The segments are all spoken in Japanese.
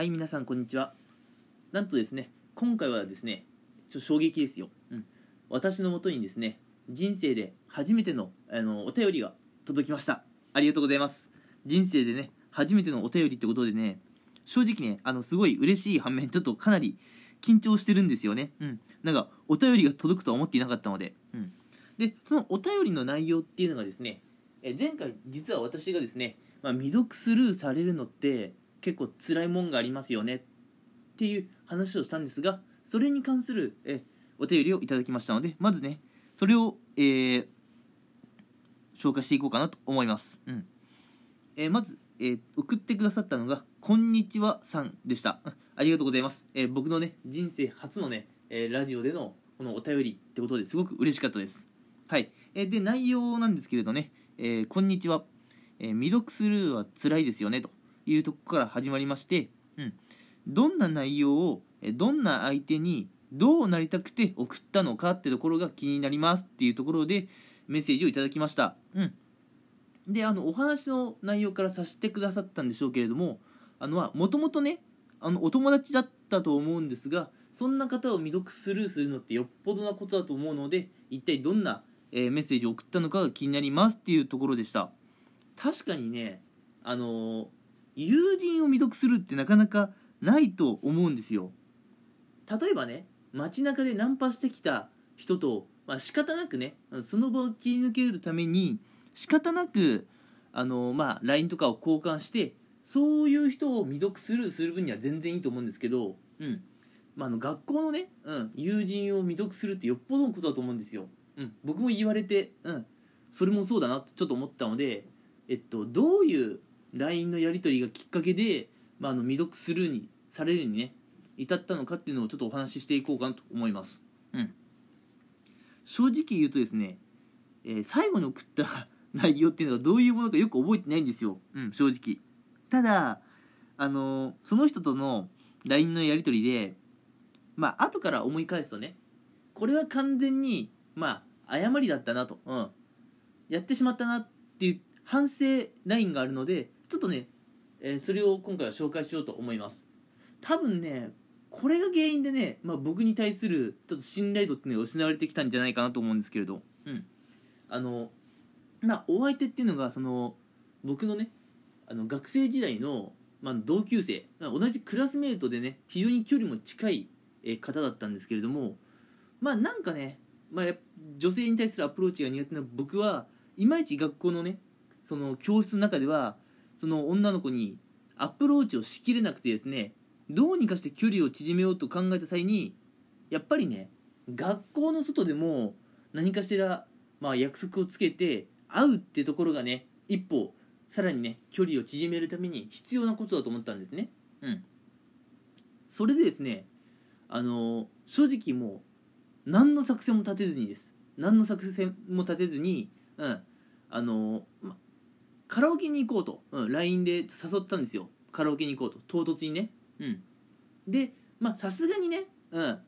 はい皆さんこんにちは。なんとですね今回はですねちょっと衝撃ですよ、うん、私のもとにですね人生で初めてのあのお便りが届きました。ありがとうございます。人生でね初めてのお便りってことでね正直ねあのすごい嬉しい反面ちょっとかなり緊張してるんですよね。うん。なんかお便りが届くとは思っていなかったので。うん。でそのお便りの内容っていうのがですねえ前回実は私がですね、まあ、未読スルーされるのって結構辛いもんがありますよね。っていう話をしたんですがそれに関するえお便りをいただきましたのでまずねそれを、えー、紹介していこうかなと思います、うん。えーまず、えー送ってくださったのが「こんにちはさん」でした。ありがとうございます、え僕のね人生初のね、えラジオでのこのお便りってことですごく嬉しかったです。はい、えで内容なんですけれどね「えこんにちは、え未読スルーは辛いですよね」と。いうとこから始まりまして、うん、どんな内容をどんな相手にどうなりたくて送ったのかってところが気になりますっていうところでメッセージをいただきました、うん、であのお話の内容からさせてくださったんでしょうけれどももともとねあのお友達だったと思うんですがそんな方を未読スルーするのってよっぽどなことだと思うので一体どんな、えーメッセージを送ったのかが気になりますっていうところでした。確かにねあのー友人を未読するってなかなかないと思うんですよ。例えばね街中でナンパしてきた人と、まあ仕方なくねその場を切り抜けるために仕方なくあのまあ LINE とかを交換してそういう人を未読スルーする分には全然いいと思うんですけど、うん。まあ、あの学校のね、うん、友人を未読するってよっぽどのことだと思うんですよ、うん、僕も言われて、うん、それもそうだなとちょっと思ったので、えっと、どういう LINE のやり取りがきっかけで、まあ、あの未読スルーにされるにね至ったのかっていうのをちょっとお話ししていこうかなと思います、うん、正直言うとですね、えー最後に送った 内容っていうのがどういうものかよく覚えてないんですよ、うん、正直。ただあのーその人との LINE のやり取りでまあ後から思い返すとねこれは完全にまあ誤りだったなと、うん、やってしまったなっていう反省ラインがあるのでちょっとね、えーそれを今回は紹介しようと思います。多分ねこれが原因でね、まあ、僕に対するちょっと信頼度っていうのが失われてきたんじゃないかなと思うんですけれど。うん。あのまあお相手っていうのがその僕のねあの学生時代の、まあ、同級生同じクラスメートでね非常に距離も近い方だったんですけれどもまあなんかね、まあ、女性に対するアプローチが苦手な僕はいまいち学校のねその教室の中ではその女の子にアプローチをしきれなくてですねどうにかして距離を縮めようと考えた際にやっぱりね学校の外でも何かしら、まあ、約束をつけて会うってところがね一歩さらにね距離を縮めるために必要なことだと思ったんですね。うん。それでですねあの正直もう何の作戦も立てずにです。何の作戦も立てずにうん。あの、ま、カラオケに行こうと、うん、LINE で誘ったんですよ。カラオケに行こうと。唐突にね。うん。でまあさすがにね。うん。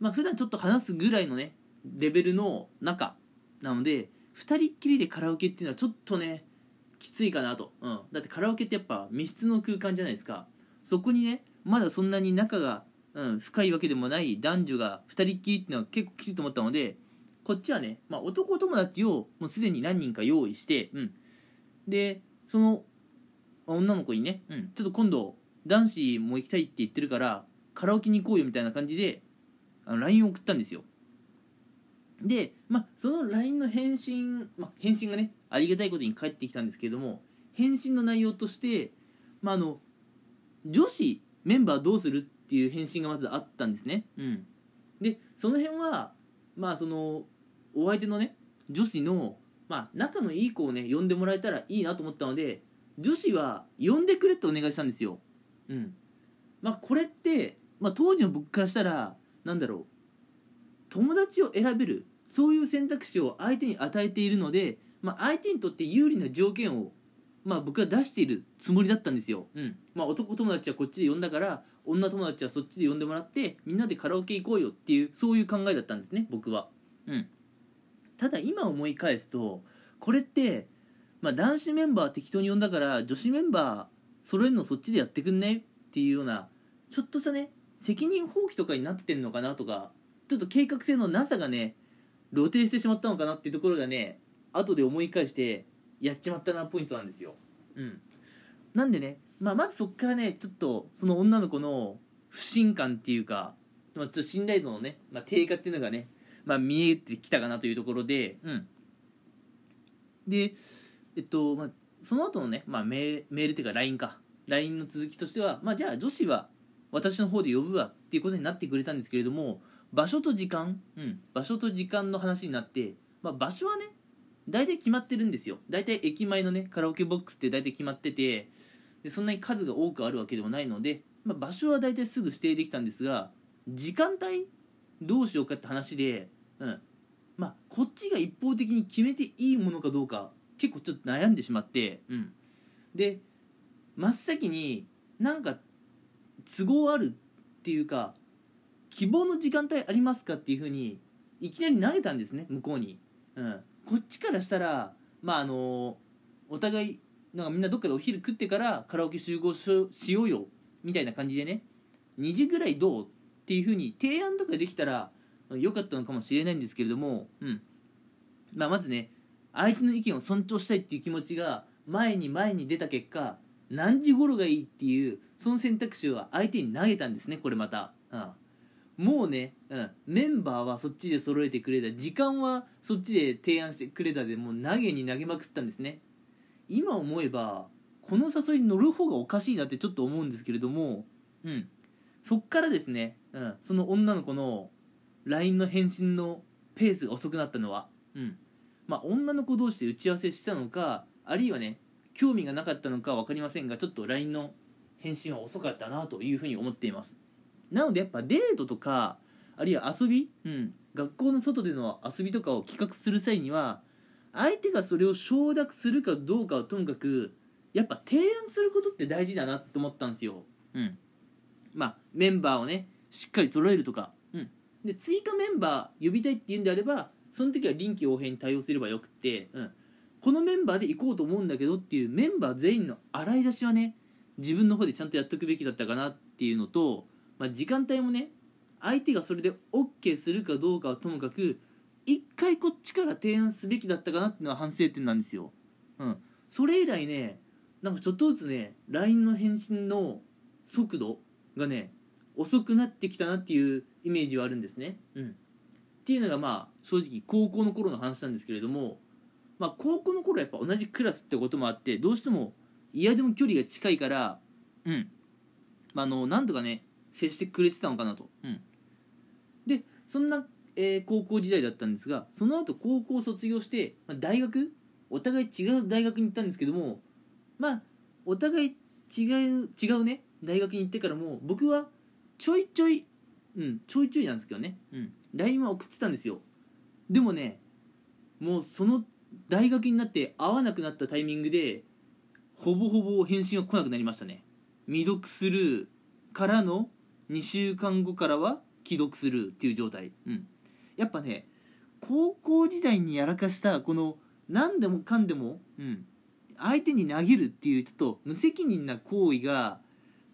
まあ普段ちょっと話すぐらいのねレベルの中。なので2人っきりでカラオケっていうのはちょっとねきついかなと、うん、だってカラオケってやっぱ密室の空間じゃないですか。そこにねまだそんなに仲が、うん、深いわけでもない男女が2人っきりっていうのは結構きついと思ったのでこっちはね、まあ、男友達をもうすでに何人か用意して、うん、でその女の子にね、うん、ちょっと今度男子も行きたいって言ってるからカラオケに行こうよみたいな感じであの LINE を送ったんですよ。で、まあ、その LINE の返信、まあ、返信がねありがたいことに返ってきたんですけれども返信の内容として、まあ、あの女子メンバーどうするっていう返信がまずあったんですね、うん、でその辺はまあそのお相手のね女子の、まあ、仲のいい子をね呼んでもらえたらいいなと思ったので女子は呼んでくれってお願いしたんですよ、うん。まあ、これって、まあ、当時の僕からしたらなんだろう友達を選べるそういう選択肢を相手に与えているので、まあ、相手にとって有利な条件を、まあ、僕は出しているつもりだったんですよ、うん。まあ、男友達はこっちで呼んだから女友達はそっちで呼んでもらってみんなでカラオケ行こうよっていうそういう考えだったんですね僕は、うん、ただ今思い返すとこれって、まあ、男子メンバー適当に呼んだから女子メンバー揃えるのそっちでやってくんね？っていうようなちょっとしたね責任放棄とかになってんのかなとかちょっと計画性のなさがね露呈してしまったのかなっていうところがね後で思い返してやっちまったなポイントなんですよ。うん。なんでね、まあ、まずそっからねちょっとその女の子の不信感っていうか、まあ、ちょっと信頼度のね、まあ、低下っていうのがね、まあ、見えてきたかなというところでうん。でえっと、まあ、その後のね、まあ、メールメールっていうか LINE か。LINE の続きとしては、まあ、じゃあ女子は私の方で呼ぶわっていうことになってくれたんですけれども場所と時間、うん、場所と時間の話になって、まあ、場所はね大体決まってるんですよ。大体駅前のねカラオケボックスって大体決まっててでそんなに数が多くあるわけでもないので、まあ、場所は大体すぐ指定できたんですが時間帯どうしようかって話で、うん。まあ、こっちが一方的に決めていいものかどうか結構ちょっと悩んでしまって、うん、で真っ先になんか都合あるっていうか希望の時間帯ありますかっていうふうにいきなり投げたんですね向こうに、うん、こっちからしたらまああのお互いなんかみんなどっかでお昼食ってからカラオケ集合しようよみたいな感じでね。2時ぐらいどうっていうふうに提案とかできたら良かったのかもしれないんですけれども、うん。まあ、まずね相手の意見を尊重したいっていう気持ちが前に前に出た結果何時頃がいいっていうその選択肢は相手に投げたんですねこれまた、うん、もうね、うん、メンバーはそっちで揃えてくれた。時間はそっちで提案してくれたでもう投げに投げまくったんですね。今思えばこの誘いに乗る方がおかしいなってちょっと思うんですけれどもうん。そっからですね、うん、その女の子の LINE の返信のペースが遅くなったのはうん。まあ女の子同士で打ち合わせしたのかあるいはね興味がなかったのか分かりませんがちょっと LINE の返信は遅かったなというふうに思っています。なのでやっぱデートとかあるいは遊び、うん、学校の外での遊びとかを企画する際には相手がそれを承諾するかどうかはともかくやっぱ提案することって大事だなと思ったんですよ。うん。まあメンバーをねしっかり揃えるとか、うん、で追加メンバー呼びたいっていうんであればその時は臨機応変に対応すればよくて、うん、このメンバーで行こうと思うんだけどっていうメンバー全員の洗い出しはね自分の方でちゃんとやっとくべきだったかなっていうのと、まあ、時間帯もね相手がそれで OK するかどうかはともかく一回こっちから提案すべきだったかなっていうのは反省点なんですよ。うん、それ以来ねなんかちょっとずつね LINE の返信の速度がね遅くなってきたなっていうイメージはあるんですね。うん、っていうのがまあ正直高校の頃の話なんですけれども、まあ、高校の頃はやっぱ同じクラスってこともあってどうしても嫌でも距離が近いからうん。まあ、のなんとかね接してくれてたのかなと、うん、でそんな、えー、高校時代だったんですがその後高校卒業して、まあ、大学？お互い違う大学に行ったんですけどもまあお互い違う違うね大学に行ってからも僕はちょいちょいうん。ちょいちょいなんですけどね、うん、LINE は送ってたんですよ。でもねもうその大学になって会わなくなったタイミングでほぼほぼ返信が来なくなりましたね。未読スルーからの2週間後からは既読スルーっていう状態。うん。やっぱね高校時代にやらかしたこの何でもかんでも、うん、相手に投げるっていうちょっと無責任な行為が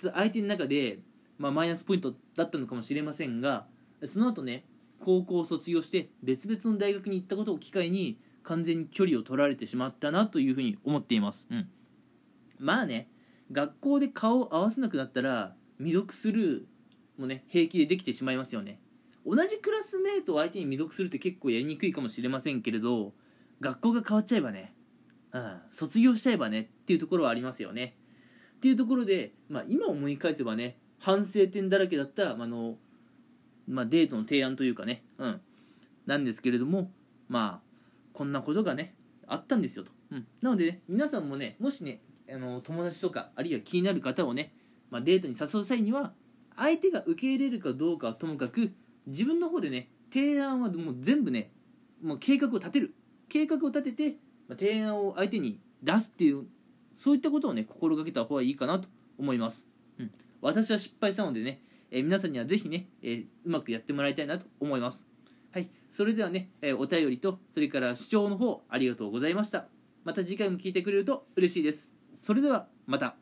相手の中で、まあ、マイナスポイントだったのかもしれませんがその後ね高校を卒業して別々の大学に行ったことを機会に完全に距離を取られてしまったなというふうに思っています、うん、まあね学校で顔を合わせなくなったら未読スルーもね平気でできてしまいますよね。同じクラスメートを相手に未読するって結構やりにくいかもしれませんけれど学校が変わっちゃえばね、うん、卒業しちゃえばねっていうところはありますよね。っていうところで、まあ、今思い返せばね反省点だらけだった、まあのまあ、デートの提案というかね、うん、なんですけれどもまあこんなことがねあったんですよと、うん、なので、ね、皆さんもねもしねあの友達とかあるいは気になる方をね、まあ、デートに誘う際には相手が受け入れるかどうかはともかく自分の方でね提案はもう全部ねもう計画を立てる。計画を立てて、まあ、提案を相手に出すっていうそういったことをね心がけた方がいいかなと思います、うん、私は失敗したのでね、えー、皆さんにはぜひね、えー、うまくやってもらいたいなと思います。はいそれではね、えー、お便りとそれから視聴の方ありがとうございました。また次回も聞いてくれると嬉しいです。それではまた。